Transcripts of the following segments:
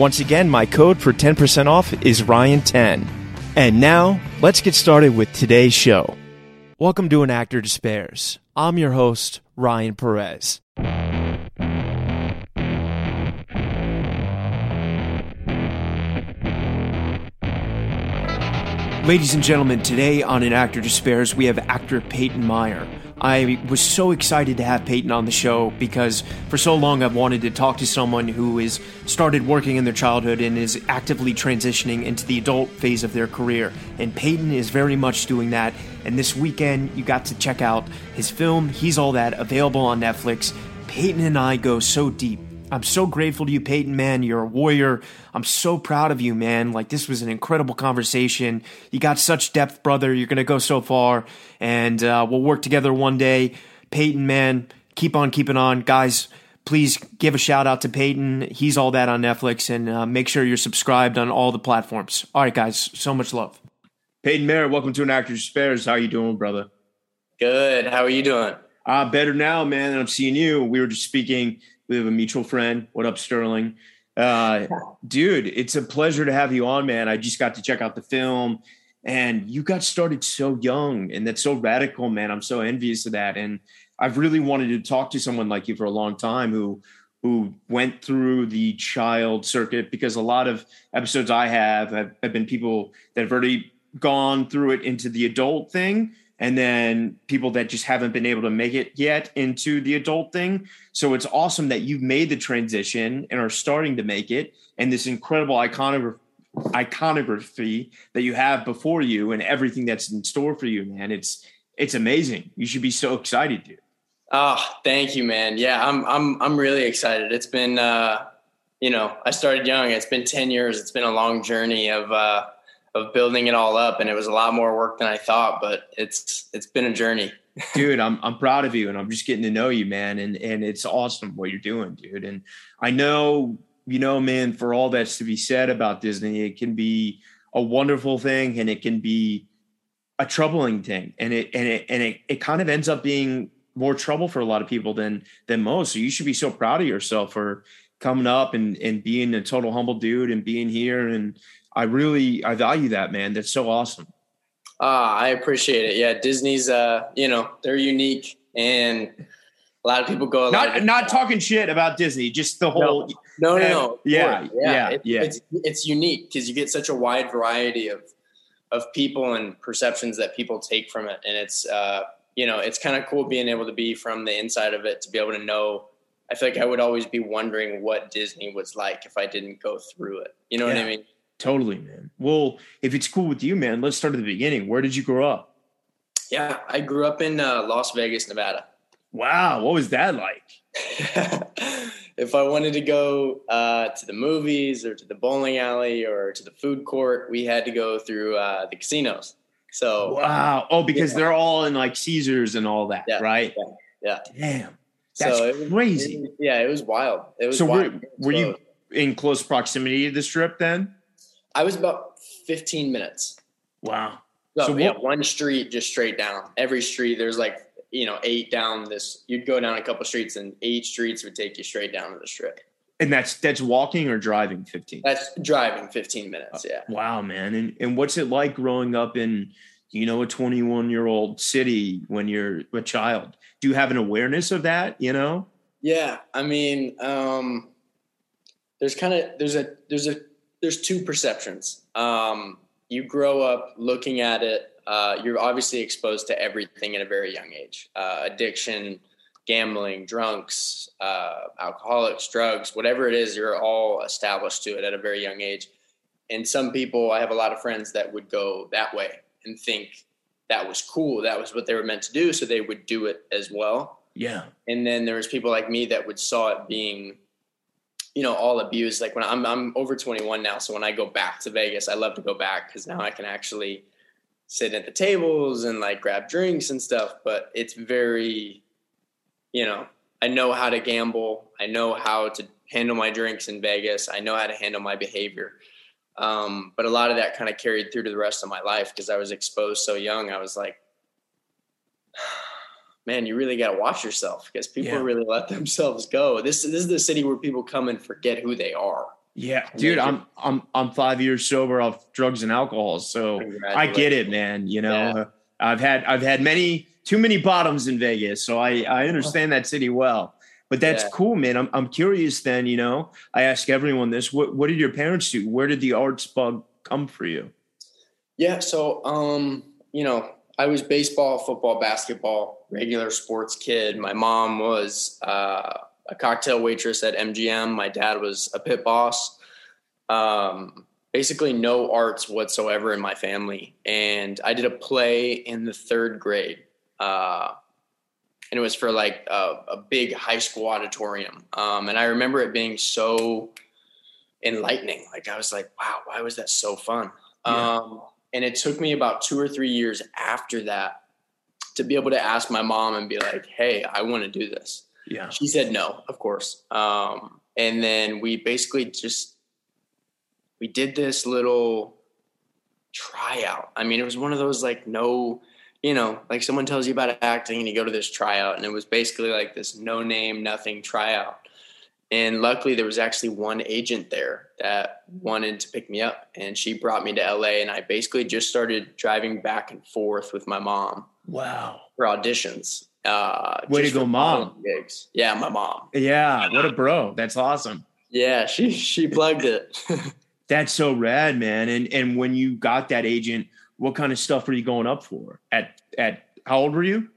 Once again, my code for 10% off is Ryan10. And now, let's get started with today's show. Welcome to An Actor Despairs. I'm your host, Ryan Perez. Ladies and gentlemen, today on An Actor Despairs, we have actor Peyton Meyer. I was so excited to have Peyton on the show because for so long I've wanted to talk to someone who has started working in their childhood and is actively transitioning into the adult phase of their career. And Peyton is very much doing that. And this weekend, you got to check out his film, He's All That, available on Netflix. Peyton and I go so deep I'm so grateful to you, Peyton, man. You're a warrior. I'm so proud of you, man. Like, this was an incredible conversation. You got such depth, brother. You're going to go so far, and uh, we'll work together one day. Peyton, man, keep on keeping on. Guys, please give a shout out to Peyton. He's all that on Netflix, and uh, make sure you're subscribed on all the platforms. All right, guys, so much love. Peyton Meyer, welcome to An Actors Despairs. How you doing, brother? Good. How are you doing? Uh, better now, man. I'm seeing you. We were just speaking we have a mutual friend. What up, Sterling? Uh, dude, it's a pleasure to have you on, man. I just got to check out the film and you got started so young and that's so radical, man. I'm so envious of that. And I've really wanted to talk to someone like you for a long time who who went through the child circuit because a lot of episodes I have have, have been people that have already gone through it into the adult thing and then people that just haven't been able to make it yet into the adult thing. So it's awesome that you've made the transition and are starting to make it, and this incredible iconography iconography that you have before you and everything that's in store for you man. It's it's amazing. You should be so excited dude. Oh thank you man. Yeah i'm i'm i'm really excited. It's been uh you know i started young. It's been 10 years. It's been a long journey of uh of building it all up and it was a lot more work than I thought, but it's it's been a journey. dude, I'm I'm proud of you and I'm just getting to know you, man. And and it's awesome what you're doing, dude. And I know, you know, man, for all that's to be said about Disney, it can be a wonderful thing and it can be a troubling thing. And it and it and it, it kind of ends up being more trouble for a lot of people than than most. So you should be so proud of yourself for coming up and and being a total humble dude and being here and I really I value that man. That's so awesome. Ah, I appreciate it. Yeah, Disney's uh, you know, they're unique and a lot of people go not not talking shit about Disney, just the whole no, no, no, no. yeah, yeah, yeah, it, yeah. It's it's unique because you get such a wide variety of of people and perceptions that people take from it, and it's uh, you know, it's kind of cool being able to be from the inside of it to be able to know. I feel like I would always be wondering what Disney was like if I didn't go through it. You know yeah. what I mean? Totally, man. Well, if it's cool with you, man, let's start at the beginning. Where did you grow up? Yeah, I grew up in uh, Las Vegas, Nevada. Wow, what was that like? if I wanted to go uh, to the movies or to the bowling alley or to the food court, we had to go through uh, the casinos. So wow, oh, because yeah. they're all in like Caesars and all that, yeah, right? Yeah, yeah. Damn, that's so it was crazy. it, yeah, it was wild. It was. So wild. were, were you in close proximity to the strip then? I was about 15 minutes. Wow. So, So yeah, what- one street just straight down. Every street, there's like you know eight down this. You'd go down a couple streets, and eight streets would take you straight down to the strip. And that's that's walking or driving 15. That's driving 15 minutes. Yeah. Wow, man. And and what's it like growing up in you know a 21 year old city when you're a child? Do you have an awareness of that? You know? Yeah, I mean, um, there's kind of there's a there's a there's two perceptions. Um, you grow up looking at it. Uh, you're obviously exposed to everything at a very young age: uh, addiction, gambling, drunks, uh, alcoholics, drugs, whatever it is. You're all established to it at a very young age. And some people, I have a lot of friends that would go that way and think that was cool. That was what they were meant to do, so they would do it as well Yeah. and then there was people like me that would saw it being you know all abused. Like when i'm i'm over 21 now so when i go back to vegas i love to go back cuz now i can actually sit at the tables and like grab drinks and stuff but it's very you know i know how to gamble. I know how to handle my drinks in vegas. I know how to handle my behavior. Um, but a lot of that kind of carried through to the rest of my life because i was exposed so young i was like man, you really got to watch yourself because people Yeah. really let themselves go. This this is the city where people come and forget who they are. Yeah, dude, I'm I'm I'm five years sober off drugs and alcohol, so I get it, man. You know, Yeah. Uh, I've had I've had many too many bottoms in Vegas, so I I understand that city well. But that's Yeah. cool, man. I'm I'm curious. Then you know, I ask everyone this: what what did your parents do? Where did the arts bug come for you? Yeah, so um, you know, I was baseball, football, basketball, regular sports kid. My mom was uh, a cocktail waitress at MGM. My dad was a pit boss. Um, basically, no arts whatsoever in my family. And I did a play in the third grade, uh, and it was for like a, a big high school auditorium. Um, and I remember it being so enlightening. Like I was like, wow, why was that so fun? Yeah. Um, and it took me about two or three years after that to be able to ask my mom and be like, hey, I want to do this. Yeah, She said no, of course. Um, and then we basically just we did this little tryout. I mean, it was one of those like no, you know, like someone tells you about acting and you go to this tryout, and it was basically like this no name, nothing tryout. And luckily, there was actually one agent there that wanted to pick me up, and she brought me to LA. And I basically just started driving back and forth with my mom wow, for auditions. Uh, Way to go, Mom. Gigs. Yeah, my mom. yeah. What a bro. That's awesome. Yeah, she she plugged it. That's so rad, man. And and when you got that agent, what kind of stuff were you going up for? At at how old were you?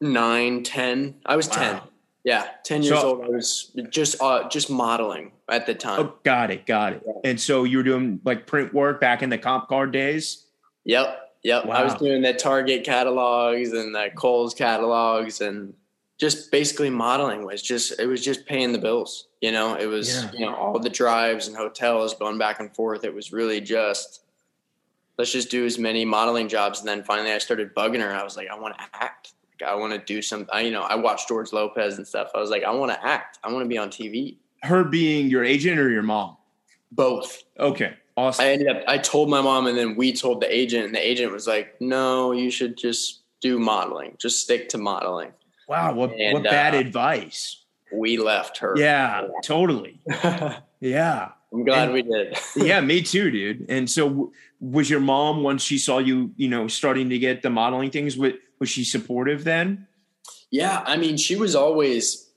Nine, ten. I was ten. Wow. Yeah, ten years So- old. I was just uh, just modeling at the time. Oh, got it, got it. And so you were doing like print work back in the comp card days. Yep, yep. I was doing the Target catalogs and the Kohl's catalogs, and just basically modeling was just it was just paying the bills. You know, it was Yeah. you know all the drives and hotels going back and forth. It was really just let's just do as many modeling jobs, and then finally I started bugging her. I was like, I want to act. I want to do some. I, you know, I watched George Lopez and stuff. I was like, I want to act. I want to be on TV. Her being your agent or your mom? Both. Okay, awesome. I ended up. I told my mom, and then we told the agent, and the agent was like, "No, you should just do modeling. Just stick to modeling." wow, what And, what bad uh, advice. We left her. Yeah, totally. Yeah, I'm glad And- we did. yeah, me too, dude. And so, was your mom once she saw you, you know, starting to get the modeling things? Was was she supportive then? yeah, I mean, she was always,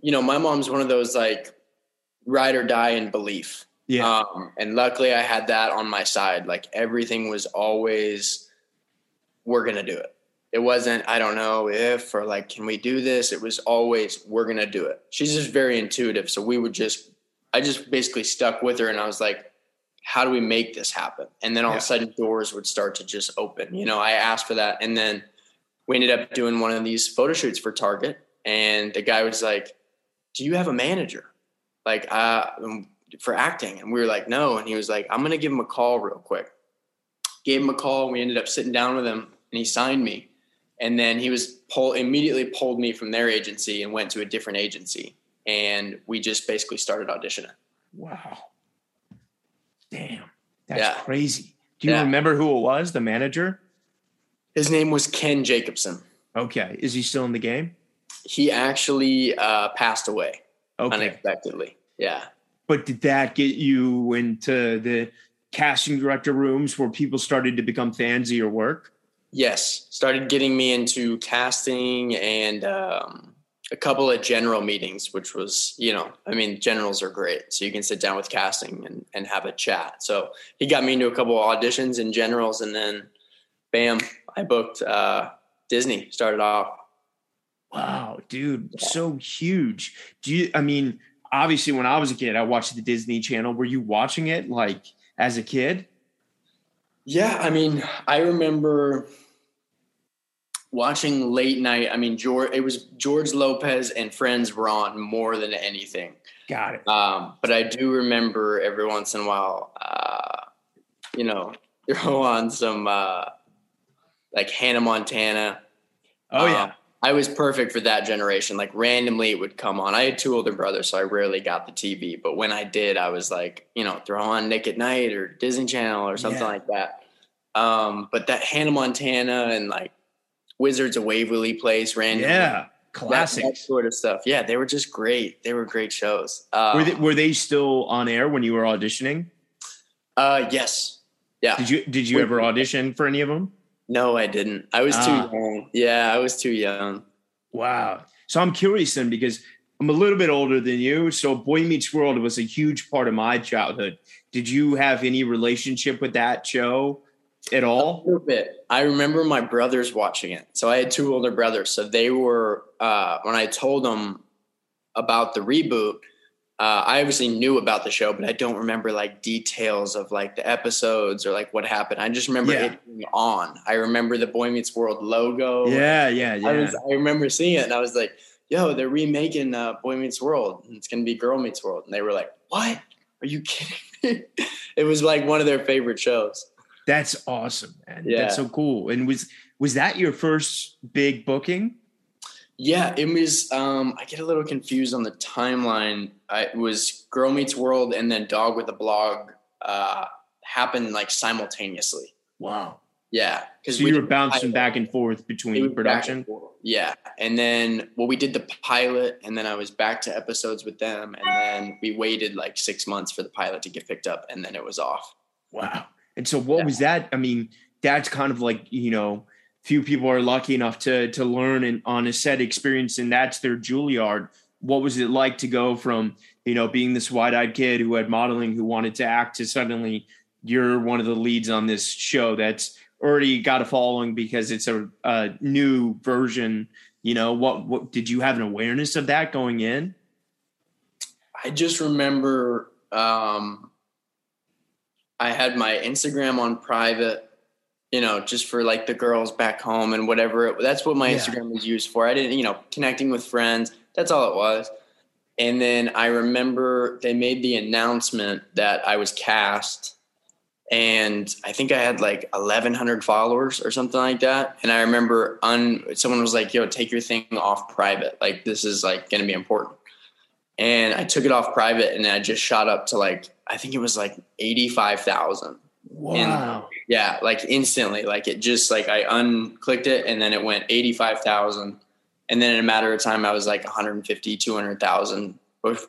you know, my mom's one of those like ride or die in belief. Yeah, Um, and luckily, I had that on my side. Like everything was always, we're gonna do it. It wasn't, I don't know if or like, can we do this? It was always, we're gonna do it. She's just very intuitive, so we would just, I just basically stuck with her, and I was like, how do we make this happen? And then all Yeah. of a sudden, doors would start to just open. You know, I asked for that, and then we ended up doing one of these photo shoots for Target, and the guy was like, "Do you have a manager?" Like, uh, um, for acting, and we were like, "No," and he was like, "I'm gonna give him a call real quick." Gave him a call. and We ended up sitting down with him, and he signed me. And then he was pull immediately pulled me from their agency and went to a different agency, and we just basically started auditioning. wow. Damn, that's Yeah. crazy. Do you Yeah. remember who it was? The manager? His name was Ken Jacobson. Okay. Is he still in the game? He actually uh, passed away Okay. unexpectedly. Yeah. But did that get you into the casting director rooms where people started to become fans of your work? Yes. Started getting me into casting and um, a couple of general meetings, which was, you know, I mean, generals are great. So you can sit down with casting and, and have a chat. So he got me into a couple of auditions in generals and then bam, I booked uh, Disney, started off. Wow, dude, so huge. Do you I mean, obviously when I was a kid, I watched the Disney Channel. Were you watching it like as a kid? Yeah, I mean, I remember watching late night. I mean, George, it was George Lopez and friends were on more than anything. Got it. Um, but I do remember every once in a while, uh, you know, throw on some uh, like Hannah Montana. Oh Um, yeah. I was perfect for that generation. Like randomly, it would come on. I had two older brothers, so I rarely got the TV. But when I did, I was like, you know, throw on Nick at Night or Disney Channel or something Yeah. like that. Um, but that Hannah Montana and like Wizards of Waverly Place, randomly, Yeah. that, that sort of stuff. Yeah, they were just great. They were great shows. Um, Were they, were they still on air when you were auditioning? uh, yes. Yeah. Did you did you ever audition for any of them? No, I didn't. I was Ah. too young. Yeah, I was too young. Wow. So I'm curious then because I'm a little bit older than you. So Boy Meets World was a huge part of my childhood. Did you have any relationship with that show at A all? little bit. I remember my brothers watching it. So I had two older brothers. So they were uh, when I told them about the reboot. Uh, I obviously knew about the show, but I don't remember like details of like the episodes or like what happened. I just remember Yeah. it being on. I remember the Boy Meets World logo. Yeah, yeah, I yeah. was. I remember seeing it, and I was like, "Yo, they're remaking uh, Boy Meets World. and It's gonna be Girl Meets World." And they were like, "What? Are you kidding me?" it was like one of their favorite shows. That's awesome, man. Yeah. That's so cool. And was was that your first big booking? Yeah, it was. Um, I get a little confused on the timeline. I, it was Girl Meets World and then Dog with a Blog uh, happened like simultaneously. Wow. Yeah, because So you were bouncing back and forth between production. Yeah, and then well, we did the pilot, and then I was back to episodes with them, and then we waited like six months for the pilot to get picked up, and then it was off. Wow. And so what Yeah. was that? I mean, that's kind of like, you know, few people are lucky enough to to learn and on a set experience and that's their Juilliard. What was it like to go from, you know, being this wide-eyed kid who had modeling who wanted to act to suddenly you're one of the leads on this show that's already got a following because it's a, a new version, you know, what what did you have an awareness of that going in? I just remember um, I had my Instagram on private, you know, just for like the girls back home and whatever. That's what my yeah. Instagram was used for. I didn't, you know, connecting with friends. That's all it was. And then I remember they made the announcement that I was cast. And I think I had like 1,100 followers or something like that. And I remember un- someone was like, yo, take your thing off private. Like, this is like going to be important. And I took it off private and I just shot up to like, I think it was like 85,000 Wow. Yeah, like instantly. Like it just like I unclicked it and then it went 85,000. And then in a matter of time, I was like 150, 200,000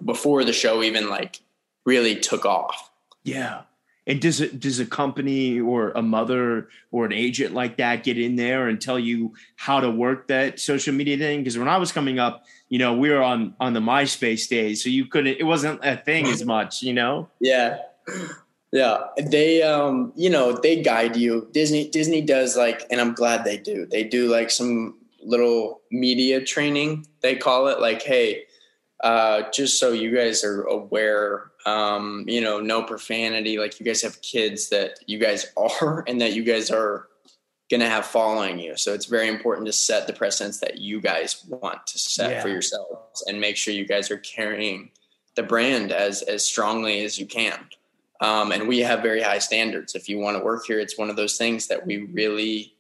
before the show even like really took off. Yeah. And does it does a company or a mother or an agent like that get in there and tell you how to work that social media thing? Because when I was coming up, you know, we were on on the MySpace days, so you couldn't. It wasn't a thing as much, you know. Yeah. Yeah. They um, you know, they guide you. Disney Disney does like and I'm glad they do. They do like some little media training, they call it, like, hey, uh, just so you guys are aware, um, you know, no profanity, like you guys have kids that you guys are and that you guys are gonna have following you. So it's very important to set the precedence that you guys want to set for yourselves and make sure you guys are carrying the brand as as strongly as you can. Um, and we have very high standards. If you want to work here, it's one of those things that we really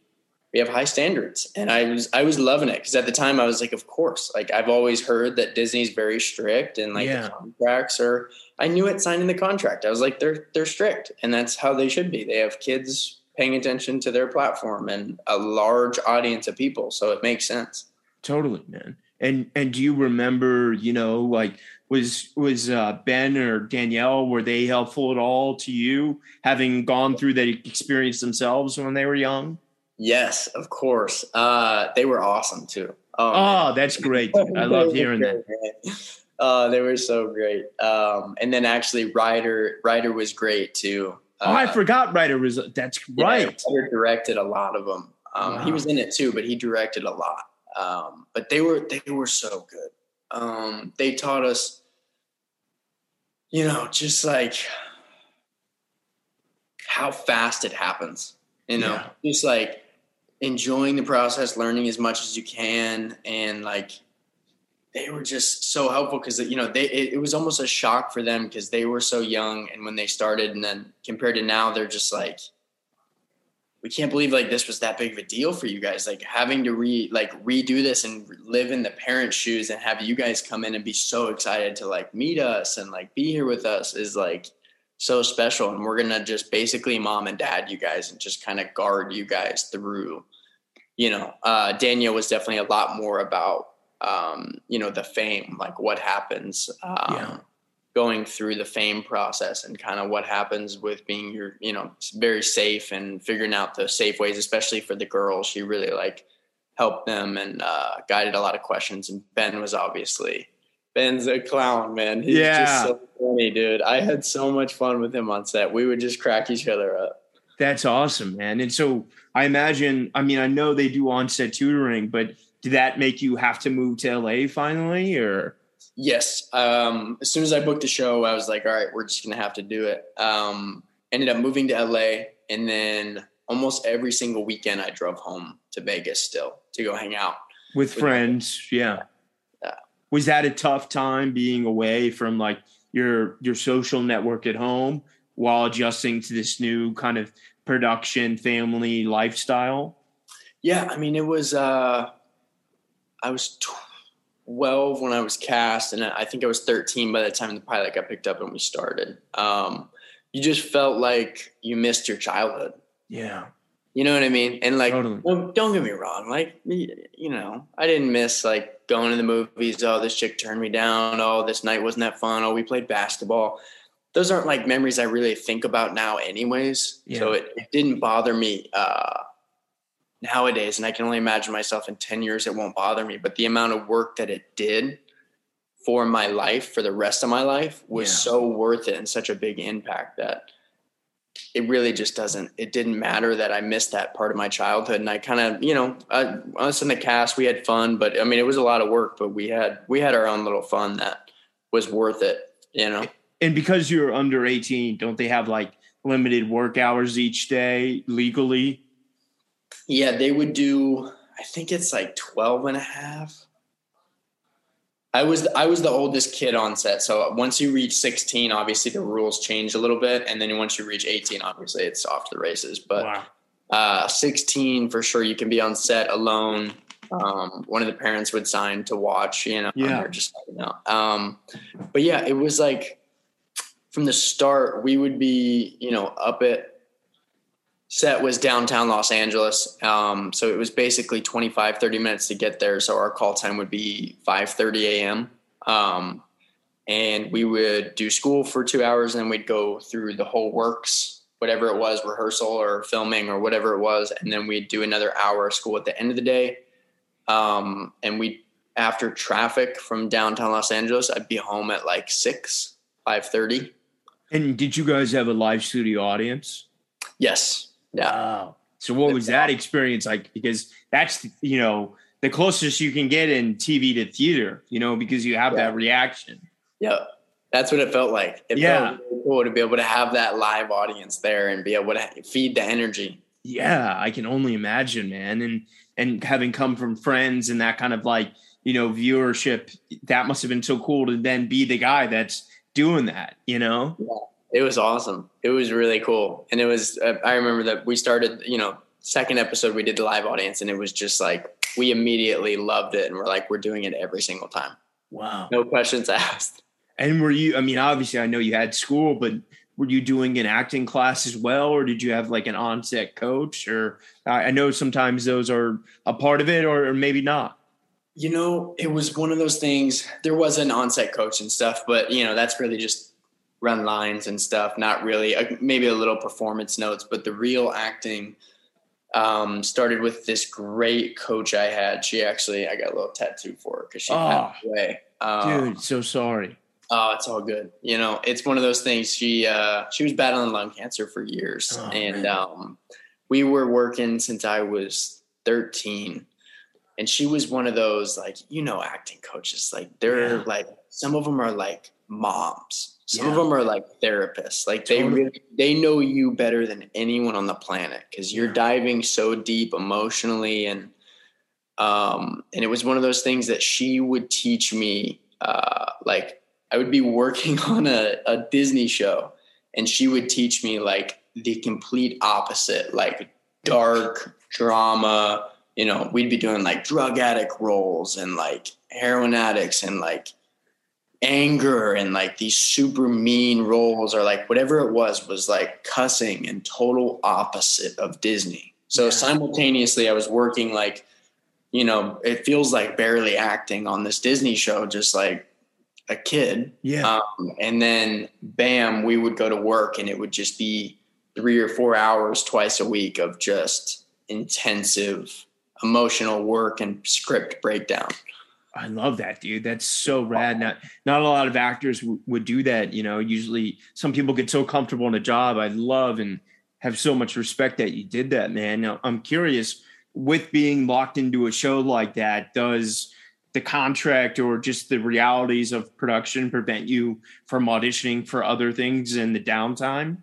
we have high standards and i was i was loving it because at the time i was like of course like i've always heard that disney's very strict and like Yeah. the contracts are i knew it signing the contract i was like they're they're strict and that's how they should be they have kids paying attention to their platform and a large audience of people so it makes sense Totally, man. And and do you remember, you know, like was was uh, Ben or Danielle were they helpful at all to you, having gone through that experience themselves when they were young? yes of course uh they were awesome too oh. Oh, that's great. I love hearing that. Uh, they were so great. Um, and then actually, Rider Rider was great too. Oh, I Uh, forgot. Rider was. That's yeah, right. Rider directed a lot of them. Um, He was in it too, but he directed a lot. Um, but they were they were so good. Um, they taught us, you know, just like how fast it happens. You know, Yeah. just like enjoying the process, learning as much as you can, and like they were just so helpful because you know they it, it was almost a shock for them because they were so young and when they started, and then compared to now, they're just like we can't believe like this was that big of a deal for you guys like having to re like redo this and live in the parents shoes and have you guys come in and be so excited to like meet us and like be here with us is like so special and we're gonna just basically mom and dad you guys and just kind of guard you guys through you know uh danielle was definitely a lot more about um you know the fame like what happens um Yeah. Going through the fame process and kind of what happens with being your you know very safe and figuring out the safe ways especially for the girls she really like helped them and uh, guided a lot of questions and ben was obviously ben's a clown man he's Yeah. just so funny dude i had so much fun with him on set we would just crack each other up That's awesome, man. And so I imagine. I mean, I know they do on-set tutoring, but did that make you have to move to LA finally, or? Yes. Um, as soon as I booked the show, I was like, all right, we're just going to have to do it. Um, ended up moving to LA. And then almost every single weekend, I drove home to Vegas still to go hang out. with With- friends yeah. Yeah. was that a tough time being away from like your your social network at home while adjusting to this new kind of production family lifestyle Yeah. I mean, it was, uh, I was 12 when I was cast, and I think I was 13 by the time the pilot got picked up and we started. Um, you just felt like you missed your childhood. yeah You know what I mean? And like, Totally. well, don't get me wrong. Like, you know, I didn't miss like going to the movies. Oh, this chick turned me down. Oh, this night wasn't that fun. Oh, we played basketball. Those aren't like memories I really think about now, anyways. So it, it didn't bother me uh, nowadays. And I can only imagine myself in 10 years, it won't bother me. But the amount of work that it did for my life, for the rest of my life, was Yeah. so worth it and such a big impact that it really just doesn't it didn't matter that i missed that part of my childhood and i kind of you know uh, us in the cast we had fun but i mean it was a lot of work but we had we had our own little fun that was worth it you know and because you're under 18 don't they have like limited work hours each day legally yeah they would do i think it's like 12 and a half. I was i was the oldest kid on set so once you reach 16 obviously the rules change a little bit and then once you reach 18 obviously it's off to the races but wow. uh, 16 for sure you can be on set alone. Um, one of the parents would sign to watch you know Yeah. just you know um, but yeah it was like from the start we would be you know up at set was downtown los angeles. Um, so it was basically 25 30 minutes to get there. So our call time would be 5 30 a.m um, and we would do school for two hours and then we'd go through the whole works whatever it was rehearsal or filming or whatever it was. And then we'd do another hour of school at the end of the day. Um, and we after traffic from downtown los angeles i'd be home at like 6 5.30 and did you guys have a live studio audience? Yes yeah Wow. So what was that uh, experience like? Because that's you know the closest you can get in TV to theater, you know, because you have Yeah. that reaction. yeah that's what it felt like it Yeah. felt really cool to be able to have that live audience there and be able to feed the energy Yeah, I can only imagine, man. And and having come from friends and that kind of like you know viewership, that must have been so cool to then be the guy that's doing that. You know. It was awesome. It was really cool, and it was. Uh, I remember that we started. You know, second episode we did the live audience, and it was just like we immediately loved it, and we're like, we're doing it every single time. Wow. No questions asked. And were you? I mean, obviously, I know you had school, but were you doing an acting class as well, or did you have like an on-set coach? Or I know sometimes those are a part of it, or maybe not. You know, it was one of those things. There was an on-set coach and stuff, but you know, that's really just run lines and stuff. Not really, uh, maybe a little performance notes, but the real acting um, started with this great coach I had. She actually, I got a little tattoo for her because she oh, passed away. Um, dude, so sorry. Oh, it's all good. You know, it's one of those things. She uh, she was battling lung cancer for years, oh, and um, we were working since I was thirteen. And she was one of those like you know acting coaches. Like they're yeah. like some of them are like moms. Some yeah. of them are like therapists. Like they totally. really, they know you better than anyone on the planet because you're yeah. diving so deep emotionally and um and it was one of those things that she would teach me uh like I would be working on a, a Disney show and she would teach me like the complete opposite, like dark drama. You know, we'd be doing like drug addict roles and like heroin addicts and like anger and like these super mean roles or like whatever it was was like cussing and total opposite of Disney. So yeah. simultaneously I was working like you know, it feels like barely acting on this Disney show just like a kid. Yeah. Um, and then bam, we would go to work and it would just be three or four hours twice a week of just intensive emotional work and script breakdown. I love that, dude. That's so rad. Not not a lot of actors w- would do that. You know, usually some people get so comfortable in a job. I love and have so much respect that you did that, man. Now, I'm curious with being locked into a show like that. Does the contract or just the realities of production prevent you from auditioning for other things in the downtime?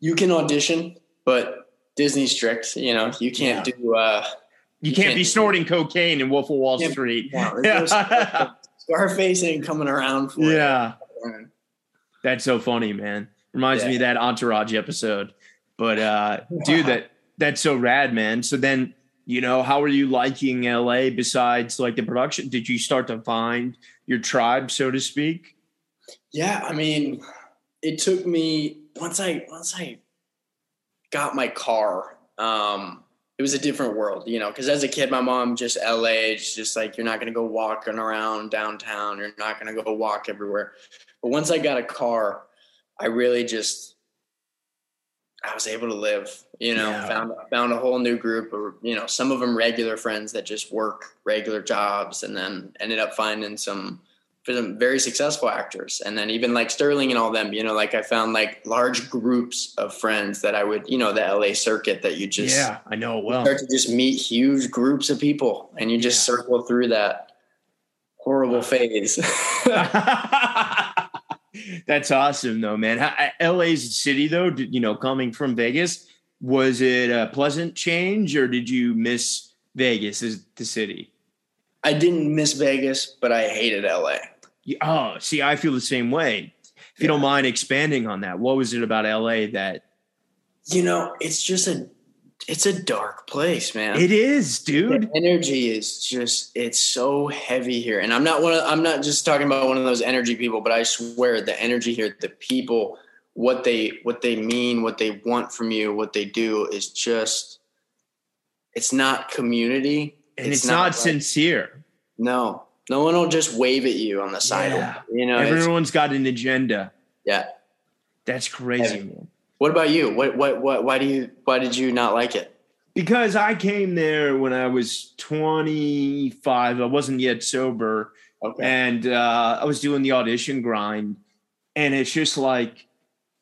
You can audition, but Disney's strict. You know, you can't yeah. do. uh You, you can't, can't, be snorting cocaine in Wolf of Wall Street. Yeah, Scarface ain't coming around for yeah. It. That's so funny, man. Reminds yeah. me of that Entourage episode. But uh dude, that that's so rad, man. So then you know how are you liking la besides like the production did you start to find your tribe so to speak yeah i mean it took me once i once i got my car um it was a different world you know because as a kid my mom just la it's just like you're not going to go walking around downtown you're not going to go walk everywhere but once i got a car i really just I was able to live, you know, yeah. found found a whole new group of, you know, some of them regular friends that just work regular jobs and then ended up finding some some very successful actors. And then even like Sterling and all them, you know, like I found like large groups of friends that I would, you know, the LA circuit that you just Yeah, I know well. Start to just meet huge groups of people and you just yeah. circle through that horrible phase. That's awesome, though, man. LA's city, though, you know, coming from Vegas, was it a pleasant change, or did you miss Vegas as the city? I didn't miss Vegas, but I hated LA. Oh, see, I feel the same way. If you don't mind expanding on that, what was it about LA that? You know, it's just a it's a dark place, man. It is, dude. The energy is just it's so heavy here. And I'm not one of I'm not just talking about one of those energy people, but I swear the energy here, the people, what they what they mean, what they want from you, what they do is just it's not community. And it's, it's not, not like, sincere. No. No one will just wave at you on the side. Yeah. You know, everyone's got an agenda. Yeah. That's crazy. What about you? What what what why do you why did you not like it? Because I came there when I was 25. I wasn't yet sober. Okay. And uh, I was doing the audition grind. And it's just like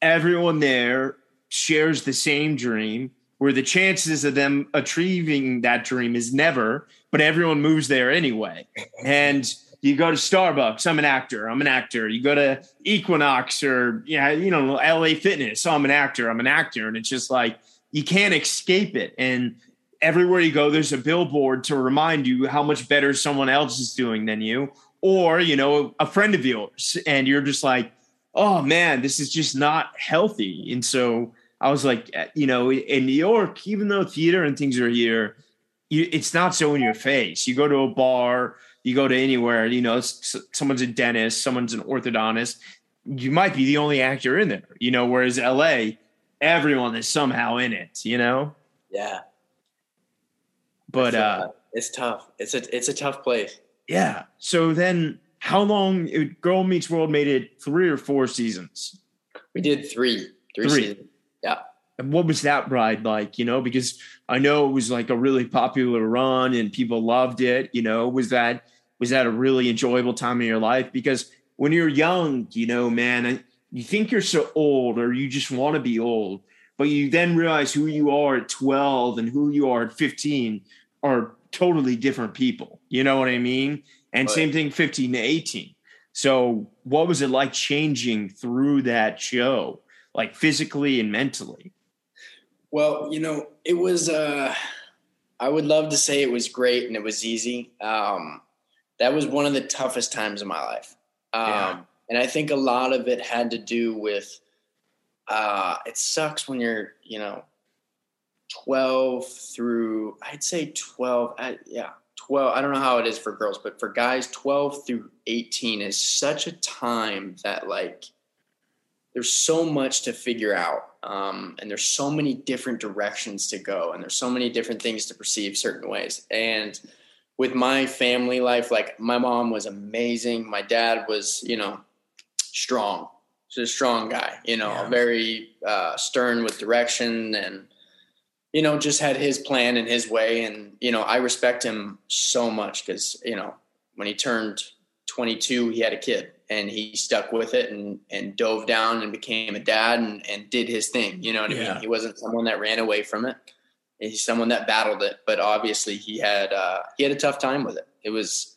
everyone there shares the same dream where the chances of them achieving that dream is never, but everyone moves there anyway. And you go to Starbucks, I'm an actor, I'm an actor. You go to Equinox or yeah, you know, LA Fitness, oh, I'm an actor, I'm an actor. And it's just like you can't escape it. And everywhere you go, there's a billboard to remind you how much better someone else is doing than you, or you know, a friend of yours, and you're just like, oh man, this is just not healthy. And so I was like, eh, you know, in New York, even though theater and things are here, you, it's not so in your face. You go to a bar, you go to anywhere, you know, someone's a dentist, someone's an orthodontist. You might be the only actor in there, you know, whereas LA, everyone is somehow in it, you know? Yeah. But uh it's tough. It's a it's a tough place. Yeah. So then how long it, Girl Meets World made it three or four seasons? We did three. Three, three. seasons. Yeah. And what was that ride like? You know, because I know it was like a really popular run and people loved it. You know, was that was that a really enjoyable time in your life? Because when you're young, you know, man, you think you're so old or you just want to be old, but you then realize who you are at 12 and who you are at 15 are totally different people. You know what I mean? And right. same thing 15 to 18. So, what was it like changing through that show, like physically and mentally? Well, you know, it was, uh, I would love to say it was great and it was easy. Um, that was one of the toughest times of my life. Um, yeah. And I think a lot of it had to do with, uh, it sucks when you're, you know, 12 through, I'd say 12, I, yeah, 12. I don't know how it is for girls, but for guys, 12 through 18 is such a time that, like, there's so much to figure out. Um, and there's so many different directions to go, and there's so many different things to perceive certain ways. And with my family life, like, my mom was amazing. My dad was, you know, strong. He's a strong guy, you know, yeah. very uh, stern with direction and, you know, just had his plan and his way. And, you know, I respect him so much because, you know, when he turned 22, he had a kid and he stuck with it and, and dove down and became a dad and, and did his thing. You know what yeah. I mean? He wasn't someone that ran away from it. He's someone that battled it, but obviously he had, uh, he had a tough time with it. It was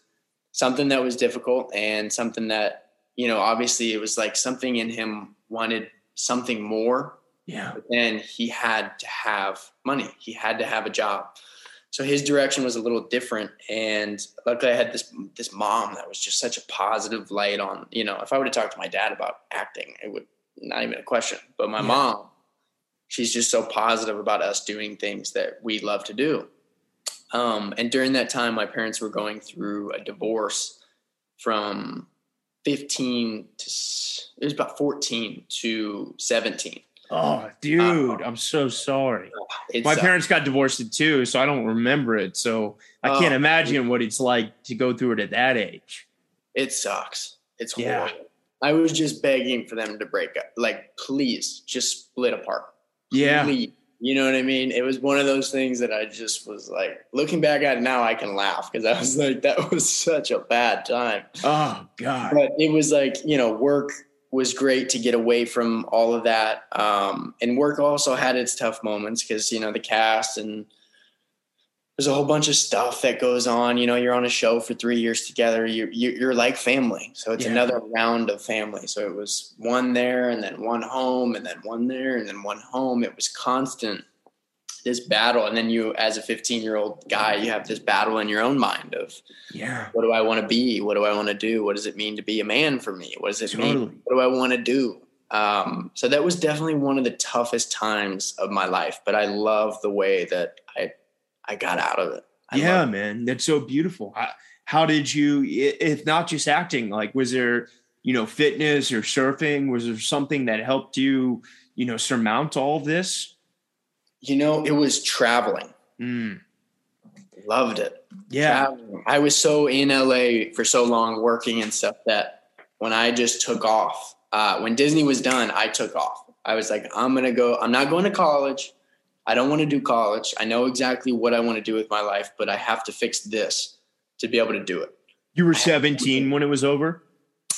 something that was difficult and something that, you know, obviously it was like something in him wanted something more yeah. But then he had to have money. He had to have a job. So his direction was a little different. And luckily I had this this mom that was just such a positive light on, you know, if I would have talked to my dad about acting, it would not even a question. But my yeah. mom, she's just so positive about us doing things that we love to do. Um, and during that time, my parents were going through a divorce from 15 to it was about 14 to 17 Oh, dude, uh, I'm so sorry. My parents got divorced too, so I don't remember it. So I can't oh, imagine what it's like to go through it at that age. It sucks. It's horrible. Yeah. I was just begging for them to break up. Like, please, just split apart. Yeah. Please. You know what I mean? It was one of those things that I just was like, looking back at it now, I can laugh because I was like, that was such a bad time. Oh, God. But it was like, you know, work was great to get away from all of that. Um, and work also had its tough moments because, you know, the cast and there's a whole bunch of stuff that goes on. You know, you're on a show for three years together. You're, you're like family. So it's yeah. another round of family. So it was one there and then one home and then one there and then one home. It was constant this battle and then you as a 15 year old guy you have this battle in your own mind of yeah. what do i want to be? What do i want to do? What does it mean to be a man for me? What does it totally. mean what do i want to do? Um, so that was definitely one of the toughest times of my life but i love the way that i i got out of it. I yeah man that's so beautiful. How, how did you if not just acting like was there you know fitness or surfing was there something that helped you you know surmount all this you know, it was traveling. Mm. Loved it. Yeah. Traveling. I was so in LA for so long working and stuff that when I just took off, uh, when Disney was done, I took off. I was like, I'm going to go, I'm not going to college. I don't want to do college. I know exactly what I want to do with my life, but I have to fix this to be able to do it. You were 17 when it was over?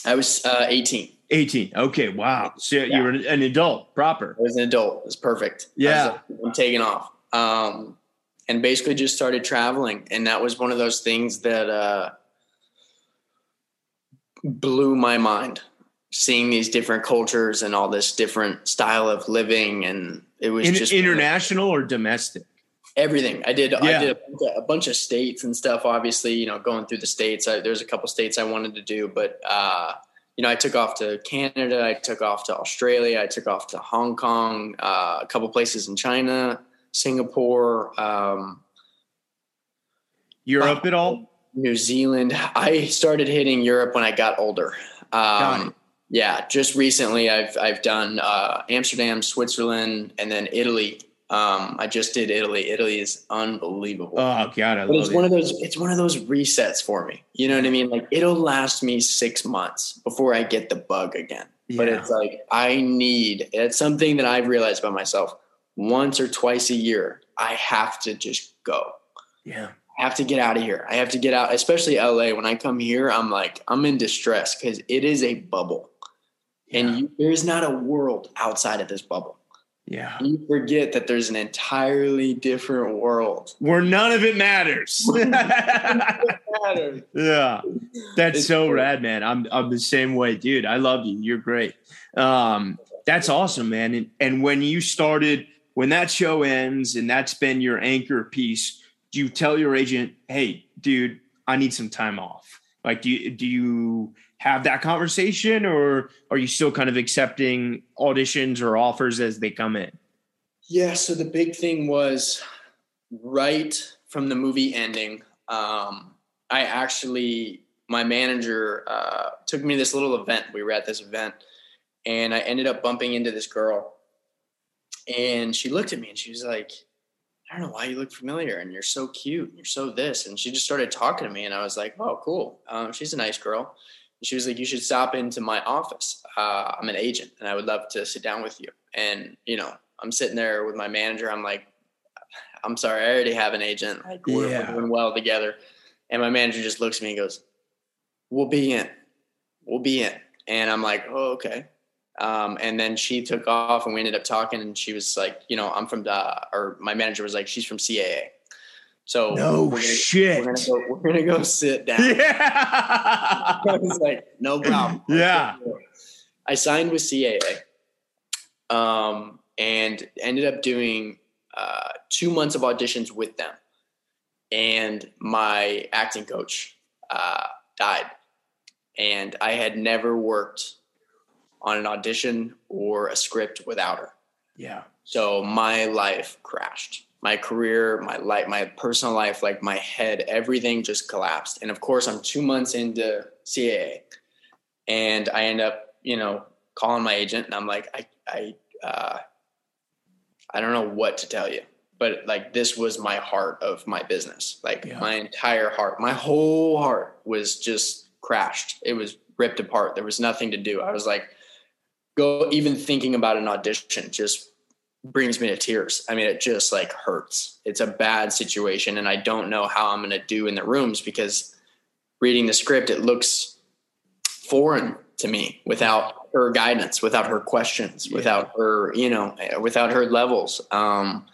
I was uh, 18. 18. Okay. Wow. So yeah. you were an adult proper. I was an adult. It was perfect. Yeah. Was, I'm taking off. Um, and basically just started traveling. And that was one of those things that, uh, blew my mind seeing these different cultures and all this different style of living. And it was In, just international or domestic everything i did yeah. i did a bunch, of, a bunch, of, states and stuff obviously you know going through the states I, there's a couple states i wanted to do but uh you know, I took off to Canada, I took off to Australia, I took off to Hong Kong, uh, a couple places in China, Singapore, um, Europe at all? New Zealand. I started hitting Europe when I got older. Um, yeah, just recently I've I've done uh, Amsterdam, Switzerland, and then Italy. Um, I just did Italy. Italy is unbelievable. Oh god, I but love it's it. one of those. It's one of those resets for me. You know what I mean? Like it'll last me six months before I get the bug again. But it's like I need. It's something that I've realized about myself. Once or twice a year, I have to just go. yeah. I have to get out of here. I have to get out, especially LA. When I come here, I'm like, I'm in distress because it is a bubble. And you, there is not a world outside of this bubble. Yeah. You forget that there's an entirely different world. Where none of it matters. yeah. That's It's so cool. rad, man. I'm I'm the same way, dude. I love you. You're great. Um, that's awesome, man. And and when you started, when that show ends and that's been your anchor piece, do you tell your agent, hey, dude, I need some time off? Like, do you do you have that conversation or are you still kind of accepting auditions or offers as they come in? Yeah. So the big thing was right from the movie ending. Um, I actually, my manager uh, took me to this little event. We were at this event, and I ended up bumping into this girl. And she looked at me and she was like, I don't know why you look familiar and you're so cute and you're so this. And she just started talking to me, and I was like, oh, cool. Um, she's a nice girl. And she was like, you should stop into my office. Uh, I'm an agent and I would love to sit down with you. And, you know, I'm sitting there with my manager. I'm like, I'm sorry, I already have an agent. Like we're, Yeah. we're doing well together. And my manager just looks at me and goes, "We'll be in. We'll be in." And I'm like, "Oh, okay." Um, and then she took off, and we ended up talking. And she was like, "You know, I'm from the," or my manager was like, "She's from CAA." So No we're gonna, shit. We're gonna, go, we're gonna go sit down. Yeah. I was like, no problem. Yeah. I signed with CAA um, and ended up doing uh, two months of auditions with them. And my acting coach uh, died. And I had never worked on an audition or a script without her. yeah. So my life crashed. My career, my life, my personal life, like my head, everything just collapsed. And of course, I'm two months into CAA, and I end up, you know, calling my agent, and I'm like, I, I, uh, I don't know what to tell you, but like this was my heart of my business. Like Yeah. my entire heart, my whole heart was just crashed. It was ripped apart. There was nothing to do. I was like, go even thinking about an audition just brings me to tears. I mean, it just like hurts. It's a bad situation, and I don't know how I'm going to do in the rooms because reading the script, it looks foreign to me without her guidance, without her questions, Yeah. without her, you know, without her levels. Um,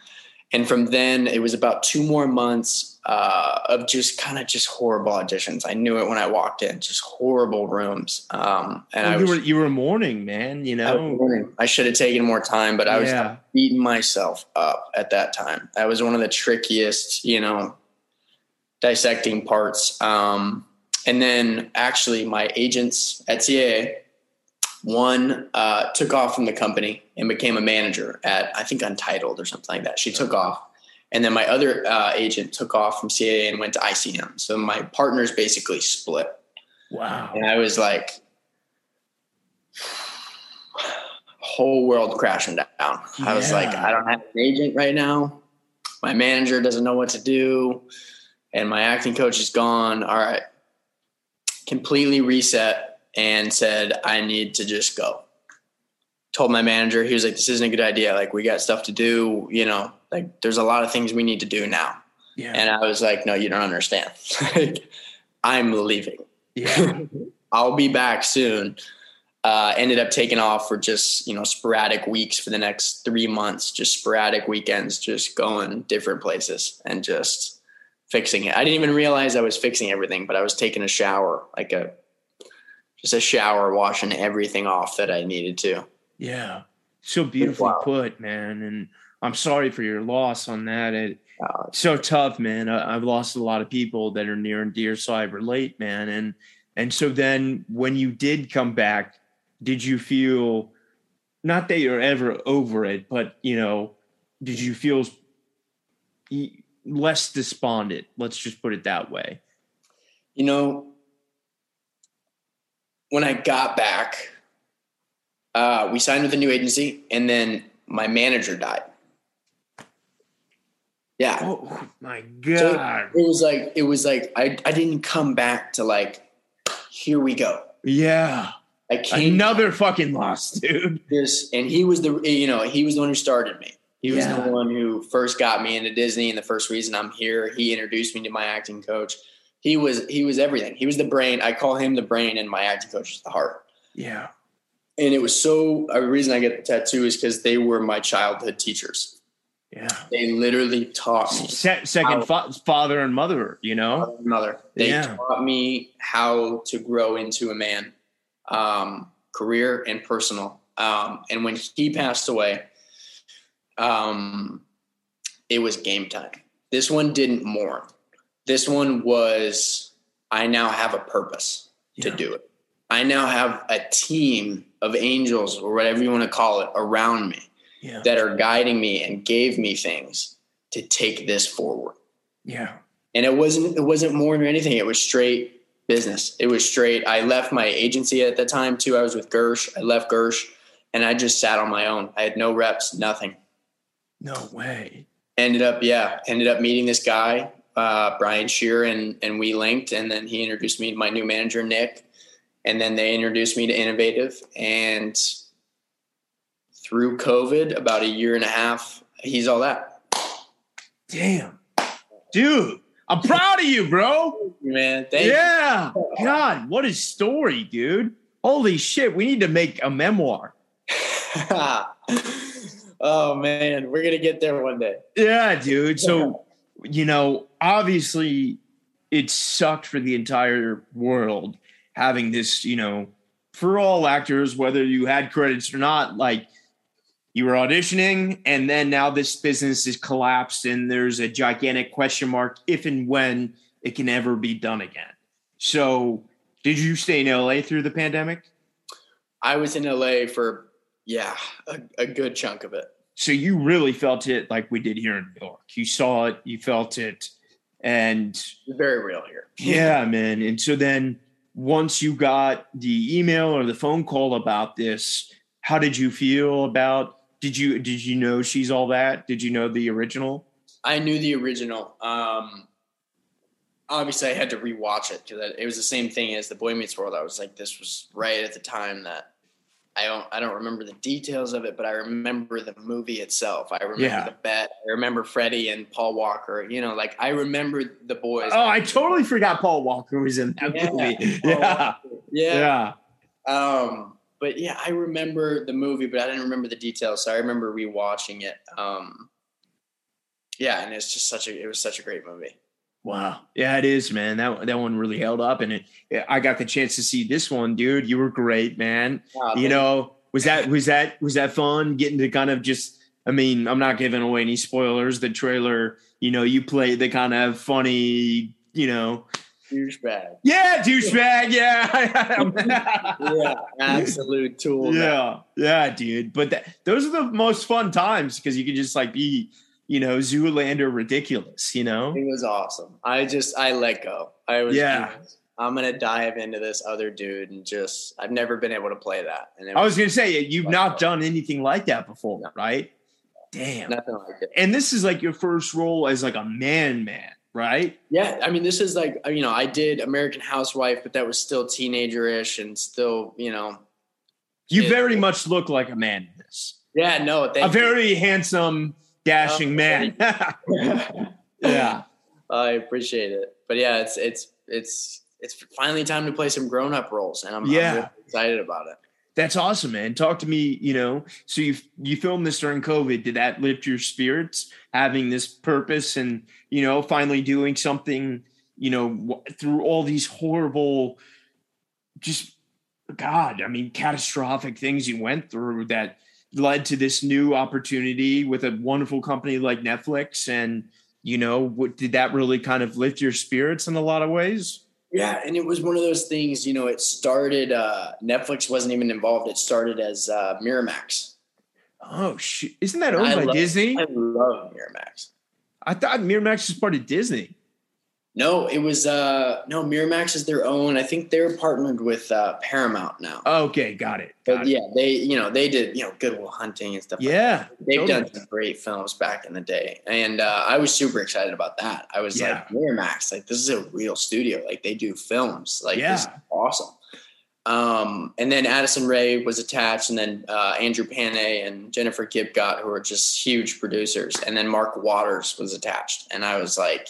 and from then, it was about two more months uh, of just kind of just horrible auditions. I knew it when I walked in, just horrible rooms. Um, and Well, I you was, were you were mourning, man. You I, know. learning. I should have taken more time, but I was Yeah. beating myself up at that time. That was one of the trickiest, you know, dissecting parts. Um, and then actually, my agents at CAA, one uh, took off from the company and became a manager at I think Untitled or something like that. She took off, and then my other uh, agent took off from CAA and went to ICM. So my partners basically split. Wow. And I was like, whole world crashing down. I was like, I don't have an agent right now. My manager doesn't know what to do. And my acting coach is gone. All right. Completely reset and said, I need to just go. Told my manager, he was like, this isn't a good idea. Like, we got stuff to do. You know, like, there's a lot of things we need to do now. Yeah. And I was like, no, you don't understand. like, I'm leaving. yeah. I'll be back soon. Uh, ended up taking off for just you know sporadic weeks for the next three months, just sporadic weekends, just going different places and just fixing it. I didn't even realize I was fixing everything, but I was taking a shower, like a just a shower, washing everything off that I needed to. Yeah. So beautifully Wow. put, man. And I'm sorry for your loss on that. It, Uh, so tough, man. I, I've lost a lot of people that are near and dear, so I relate, man. And And so then when you did come back, did you feel not that you're ever over it, but you know, did you feel less despondent? Let's just put it that way. You know, when I got back, uh, we signed with a new agency, and then my manager died. Yeah. Oh my god. So it was like it was like I I didn't come back to like here we go. Yeah. I came another fucking loss, dude. This and he was the you know he was the one who started me. He was yeah. the one who first got me into Disney, and the first reason I'm here. He introduced me to my acting coach. He was he was everything. He was the brain. I call him the brain, and my acting coach is the heart. Yeah. And it was so. A reason I get the tattoo is because they were my childhood teachers. Yeah. They literally taught me. Se- second fa- father and mother, you know? Mother. They yeah. taught me how to grow into a man, um, career and personal. Um, and when he passed away, um, it was game time. This one didn't mourn. This one was, I now have a purpose yeah. to do it. I now have a team of angels or whatever you want to call it around me yeah. that are guiding me and gave me things to take this forward. Yeah. And it wasn't it wasn't more than anything. It was straight business. It was straight. I left my agency at the time too. I was with Gersh. I left Gersh and I just sat on my own. I had no reps, nothing. No way. Ended up, yeah, ended up meeting this guy, uh, Brian Shear, and and we linked, and then he introduced me to my new manager, Nick, and then they introduced me to Innovative, and through COVID, about a year and a half, he's all that. Damn, dude, I'm proud of you, bro. Man, yeah. You. God, what a story, dude. Holy shit, we need to make a memoir. oh man, we're gonna get there one day. Yeah, dude. So, you know, obviously, it sucked for the entire world having this. You know, for all actors, whether you had credits or not, like you were auditioning and then now this business is collapsed and there's a gigantic question mark if and when it can ever be done again so did you stay in la through the pandemic i was in la for yeah a, a good chunk of it so you really felt it like we did here in new york you saw it you felt it and very real here yeah man and so then once you got the email or the phone call about this how did you feel about did you did you know she's all that? Did you know the original? I knew the original. Um, obviously, I had to rewatch it because it was the same thing as the Boy Meets World. I was like, this was right at the time that I don't I don't remember the details of it, but I remember the movie itself. I remember yeah. the bet. I remember Freddie and Paul Walker. You know, like I remember the boys. Oh, I totally forgot Paul Walker was in that yeah. movie. Yeah. yeah. yeah. Um, but yeah, I remember the movie, but I didn't remember the details. So I remember rewatching it. Um, yeah, and it's just such a it was such a great movie. Wow. Yeah, it is, man. That that one really held up, and it. I got the chance to see this one, dude. You were great, man. you know, was that was that was that fun getting to kind of just? I mean, I'm not giving away any spoilers. The trailer, you know, you played the kind of funny, you know, douchebag. Yeah, douchebag. Yeah. yeah, absolute tool. Yeah, man. yeah, dude. But that, those are the most fun times because you can just like be, you know, Zoolander ridiculous. You know, it was awesome. I just I let go. I was yeah. I'm gonna dive into this other dude and just I've never been able to play that. And I was, was gonna say you've not done anything like that before, no. right? Damn, nothing like it. And this is like your first role as like a man, man right? Yeah, I mean, this is like you know, I did American Housewife, but that was still teenager-ish and still, you know. You kid. very much look like a man in this. Yeah, no, a you. very handsome, dashing oh, man. yeah, I appreciate it, but yeah, it's it's it's it's finally time to play some grown-up roles, and I'm, yeah. I'm really excited about it. That's awesome, man. Talk to me. You know, so you you filmed this during COVID. Did that lift your spirits? Having this purpose and you know finally doing something. You know, through all these horrible, just God. I mean, catastrophic things you went through that led to this new opportunity with a wonderful company like Netflix. And you know, what, did that really kind of lift your spirits in a lot of ways? Yeah, and it was one of those things. You know, it started. Uh, Netflix wasn't even involved. It started as uh, Miramax. Oh shit! Isn't that owned by love, Disney? I love Miramax. I thought Miramax was part of Disney. No, it was uh no Miramax is their own. I think they're partnered with uh, Paramount now. Okay, got it. Got but it. yeah, they you know they did you know Good Will Hunting and stuff. Yeah, like they've totally. done some great films back in the day, and uh, I was super excited about that. I was Yeah. like Miramax, like this is a real studio. Like they do films. Like this is Yeah. awesome. Um, and then Addison Rae was attached, and then uh, Andrew Panay and Jennifer Gibgot, who are just huge producers, and then Mark Waters was attached, and I was like,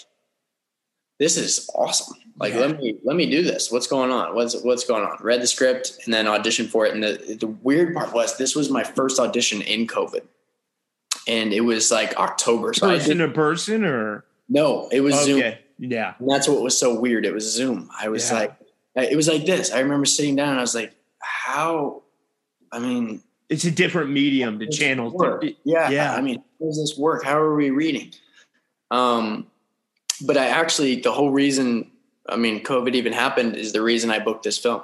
"This is awesome! Like, Yeah. let me let me do this. What's going on? What's what's going on?" Read the script and then auditioned for it. And the the weird part was this was my first audition in COVID, and it was like October. So I person did, to person or no, it was Zoom. yeah, And that's what was so weird. It was Zoom. I was Yeah. like, it was like this. I remember sitting down and I was like, how? I mean, it's a different medium to channel. Yeah, yeah. I mean, how does this work? How are we reading? Um, but I actually the whole reason. I mean, COVID even happened is the reason I booked this film.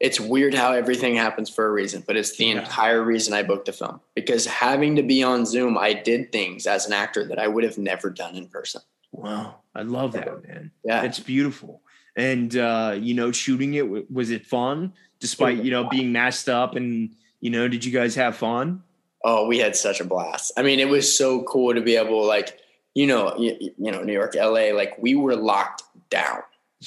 It's weird how everything happens for a reason, but it's the Yeah. entire reason I booked the film because having to be on Zoom, I did things as an actor that I would have never done in person. Wow, I love that, man. Yeah, It's beautiful. And uh, you know, shooting it was it fun despite you know being masked up and you know, did you guys have fun? Oh, we had such a blast. I mean, it was so cool to be able, like, you know, you, you know, New York, LA, like we were locked down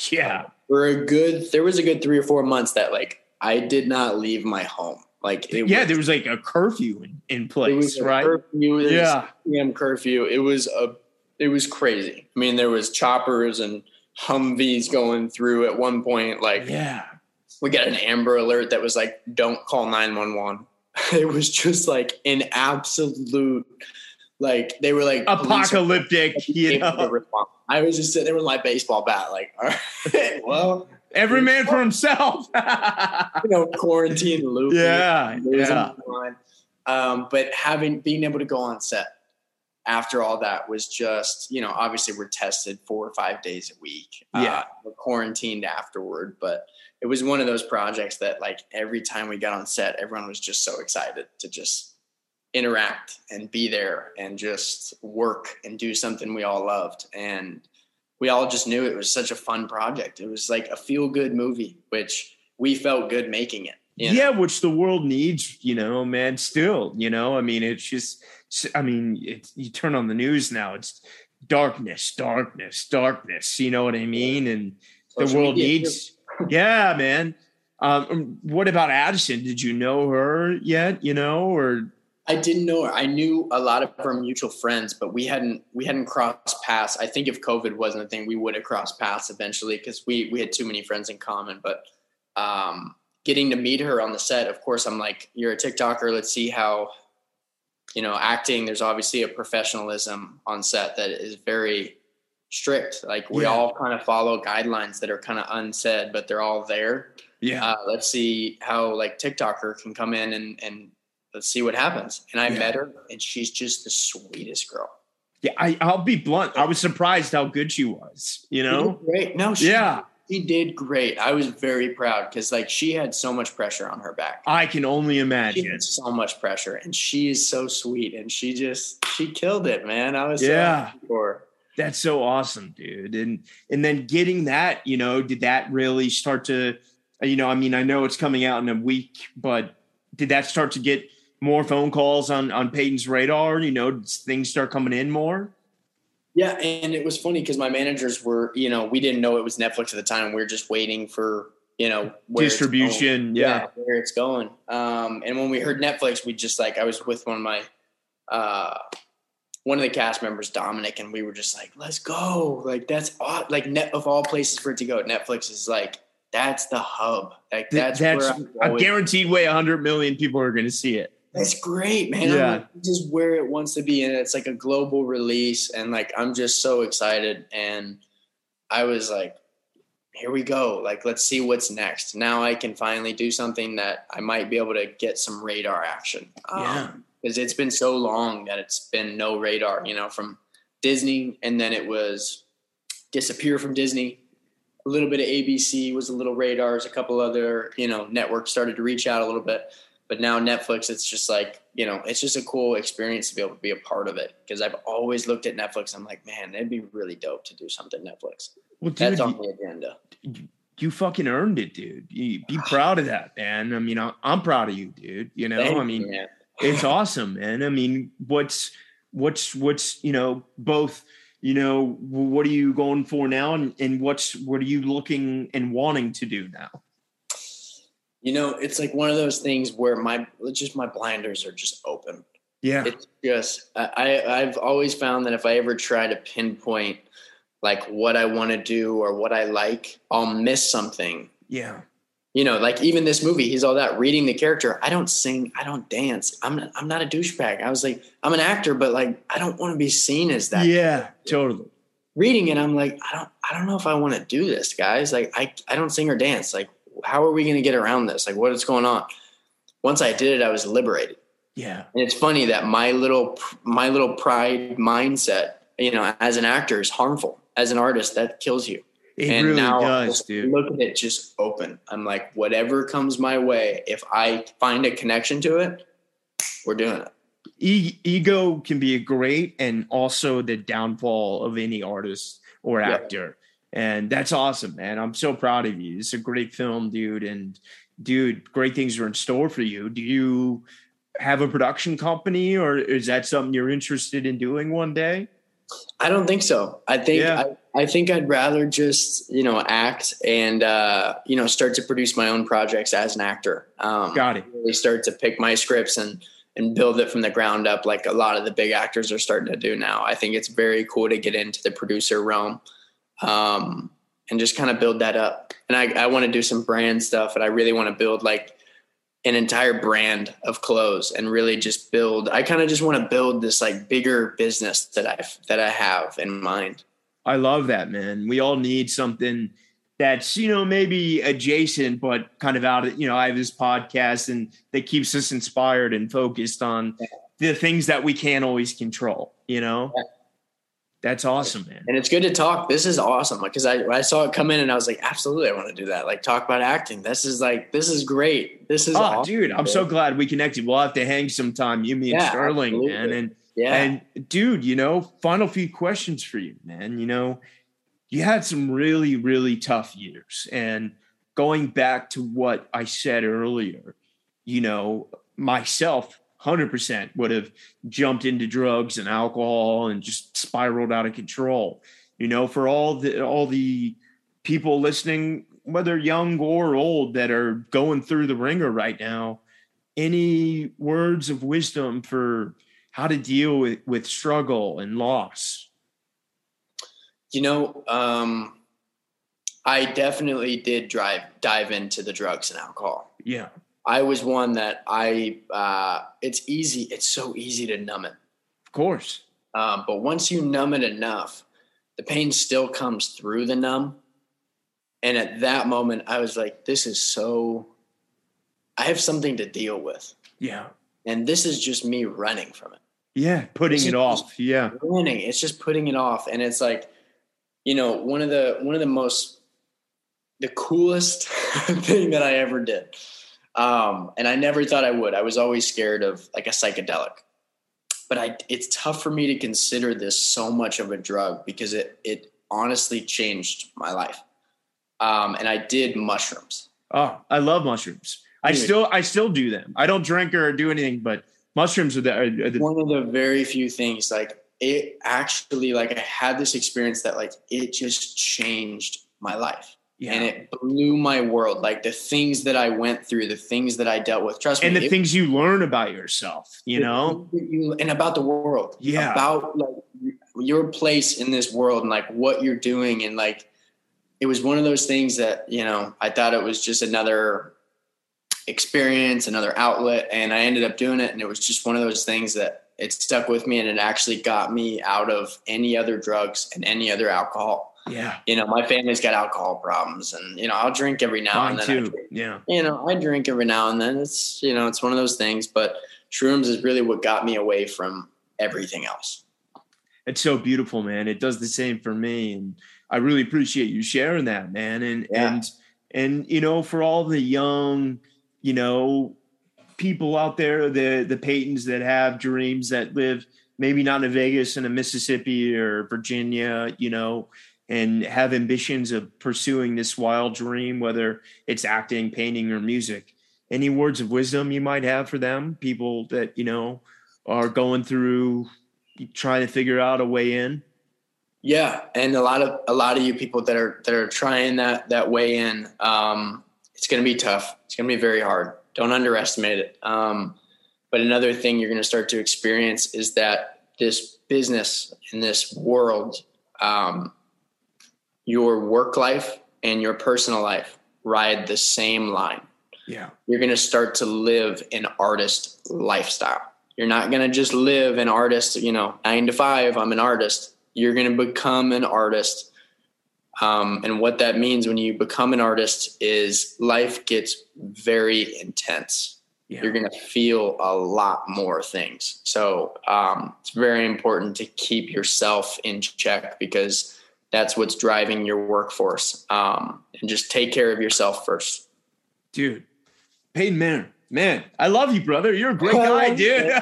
Yeah, for a good. There was a good three or four months that, like, I did not leave my home. Like, it yeah, was, there was like a curfew in, in place, right? Curfew, it Yeah. was a PM curfew. It was a, it was crazy. I mean, there was choppers and Humvees going through at one point. Like, Yeah, we got an Amber Alert that was like, "Don't call nine one one." It was just like an absolute, like they were like apocalyptic. You know. I was just sitting there with my baseball bat, like, all right, well, every man for himself. you know, quarantine loop. yeah, yeah. Um, but having being able to go on set after all that was just, you know, obviously we're tested four or five days a week. Yeah. Uh, we're quarantined afterward, but it was one of those projects that like every time we got on set, everyone was just so excited to just interact and be there and just work and do something we all loved. And we all just knew it was such a fun project. It was like a feel good movie, which we felt good making it. you know? yeah, which the world needs. You know, man. Still, you know, I mean, it's just. I mean, it's, you turn on the news now. It's darkness, darkness, darkness. You know what I mean? And the world needs. Yeah, man. Um, what about Addison? Did you know her yet? You know, or I didn't know her. I knew a lot of her mutual friends, but we hadn't we hadn't crossed paths. I think if COVID wasn't a thing, we would have crossed paths eventually because we we had too many friends in common. But um, getting to meet her on the set, of course, I'm like, you're a TikToker. Let's see how you know acting. There's obviously a professionalism on set that is very strict. Like we Yeah. all kind of follow guidelines that are kind of unsaid, but they're all there yeah, uh, let's see how like TikToker can come in and and let's see what happens. And I Yeah. met her, and she's just the sweetest girl. yeah. I, I'll be blunt. I was surprised how good she was. You know? great. No, she, Yeah, she did great. I was very proud because like she had so much pressure on her back. I can only She imagine. had so much pressure, and she is so sweet, and she just she killed it, man. I was Yeah. so for. That's so awesome, dude. And and then getting that, you know, did that really start to, you know, I mean, I know it's coming out in a week, but did that start to get more phone calls on on Peyton's radar? You know, things start coming in more? Yeah, and it was funny because my managers were, you know, we didn't know it was Netflix at the time. We were just waiting for, you know, where it's going. Distribution, yeah. where it's going. Um, and when we heard Netflix, we just like I was with one of my uh, one of the cast members, Dominic, and we were just like, "Let's go!" Like that's aw- like net of all places for it to go. Netflix is like that's the hub. Like that's, That's, a guaranteed way 100 million people are going to see it. That's great, man. Yeah. I'm like, this is where it wants to be, and it's like a global release, and like I'm just so excited. And I was like, here we go. Like, let's see what's next. Now I can finally do something that I might be able to get some radar action. Um, yeah. Because it's been so long that it's been no radar, you know, from Disney, and then it was disappear from Disney, a little bit of ABC was a little radars. A couple other you know networks started to reach out a little bit, but now Netflix, it's just like you know, it's just a cool experience to be able to be a part of it because I've always looked at Netflix. I'm like, man, it'd be really dope to do something Netflix. Well, dude, That's on the agenda. You fucking earned it, dude. You be proud of that, man. I mean, I'm proud of you, dude. You know, Thank I mean, you, it's awesome, man. I mean, what's what's what's you know both you know what are you going for now and, and what's what are you looking and wanting to do now you know it's like one of those things where my just my blinders are just open yeah it's just i i've always found that if i ever try to pinpoint like what i want to do or what i like i'll miss something yeah you know, like even this movie, he's all that reading the character. I don't sing, I don't dance. I'm not, I'm not a douchebag. I was like, I'm an actor, but like I don't want to be seen as that. Yeah, character. totally. Reading it, I'm like, I don't, I don't know if I want to do this, guys. Like, I, I don't sing or dance. Like, how are we going to get around this? Like, what is going on? Once I did it, I was liberated. Yeah. And it's funny that my little, my little pride mindset, you know, as an actor is harmful. As an artist, that kills you. It and really now does, dude. Look at it just open. I'm like, whatever comes my way, if I find a connection to it, we're doing it. E- ego can be a great and also the downfall of any artist or actor. And that's awesome, man. I'm so proud of you. It's a great film, dude. And dude, great things are in store for you. Do you have a production company or is that something you're interested in doing one day? I don't think so. I think yeah. I, I, think I'd rather just you know act and uh, you know start to produce my own projects as an actor. Um, Got it. Really start to pick my scripts and and build it from the ground up, like a lot of the big actors are starting to do now. I think it's very cool to get into the producer realm um, and just kind of build that up. And I, I want to do some brand stuff, and I really want to build like an entire brand of clothes and really just build i kind of just want to build this like bigger business that i that i have in mind i love that man we all need something that's you know maybe adjacent but kind of out of you know i have this podcast and that keeps us inspired and focused on the things that we can't always control you know. That's awesome, man. And it's good to talk. This is awesome because I, I saw it come in and I was like, absolutely, I want to do that. Like, talk about acting. This is like, this is great. This is, oh, awesome, dude. I'm so glad we connected. We'll have to hang sometime, you, me, and yeah, Sterling, absolutely. man. And yeah, and dude, you know, final few questions for you, man. You know, you had some really, really tough years, and going back to what I said earlier, you know, myself 100% would have jumped into drugs and alcohol and just spiraled out of control. You know, for all the all the people listening, whether young or old, that are going through the ringer right now, any words of wisdom for how to deal with, with struggle and loss? You know, um, I definitely did drive dive into the drugs and alcohol. Yeah. I was one that I uh, it's easy. It's so easy to numb it. Of course. Um, but once you numb it enough, the pain still comes through the numb. And at that moment, I was like, "This is so. I have something to deal with." Yeah. And this is just me running from it. Yeah, putting it off. Yeah. Running. It's just putting it off, and it's like, you know, one of the one of the most the coolest thing that I ever did um, and I never thought I would. I was always scared of like a psychedelic. But I, it's tough for me to consider this so much of a drug because it it honestly changed my life. Um, and I did mushrooms. Oh, I love mushrooms. I still I still do them. I don't drink or do anything, but mushrooms are the, are the one of the very few things like it actually like I had this experience that like it just changed my life. Yeah. And it blew my world. Like the things that I went through, the things that I dealt with. Trust and me. And the it, things you learn about yourself, you know? You, and about the world. Yeah. About like your place in this world and like what you're doing. And like it was one of those things that, you know, I thought it was just another experience, another outlet. And I ended up doing it. And it was just one of those things that it stuck with me and it actually got me out of any other drugs and any other alcohol yeah. You know, my family's got alcohol problems and, you know, I'll drink every now Mine and then. Too. Yeah. You know, I drink every now and then. It's, you know, it's one of those things, but shrooms is really what got me away from everything else. It's so beautiful, man. It does the same for me. And I really appreciate you sharing that, man. And yeah. and and you know, for all the young, you know, people out there, the the Peytons that have dreams that live maybe not in Vegas and in Mississippi or Virginia, you know, and have ambitions of pursuing this wild dream, whether it's acting, painting, or music. Any words of wisdom you might have for them, people that, you know, are going through trying to figure out a way in? Yeah, and a lot of a lot of you people that are that are trying that that way in, um, it's going to be tough. It's going to be very hard. Don't underestimate it. Um, but another thing you're going to start to experience is that this business in this world, um, your work life and your personal life ride the same line. Yeah. You're going to start to live an artist lifestyle. You're not going to just live an artist, you know, nine to five, I'm an artist. You're going to become an artist. Um, and what that means when you become an artist is life gets very intense. Yeah. You're going to feel a lot more things. So um, it's very important to keep yourself in check because that's what's driving your workforce. Um, and just take care of yourself first. Dude, Peyton Meyer, man, I love you, brother. You're a great guy, dude.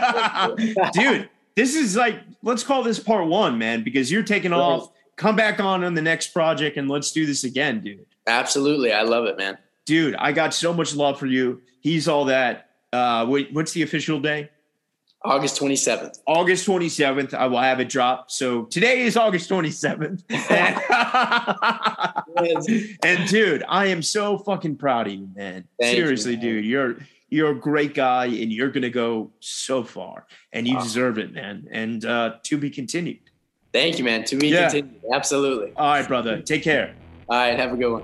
dude, this is like, let's call this part one, man, because you're taking off. Come back on on the next project and let's do this again, dude. Absolutely. I love it, man. Dude, I got so much love for you. He's all that. Uh, what's the official day? August 27th. August 27th, I will have it drop. So today is August 27th. and, and dude, I am so fucking proud of you, man. Thank Seriously, you, man. dude. You're you're a great guy and you're gonna go so far. And you deserve it, man. And uh to be continued. Thank you, man. To be yeah. continued. Absolutely. All right, brother. Take care. All right, have a good one.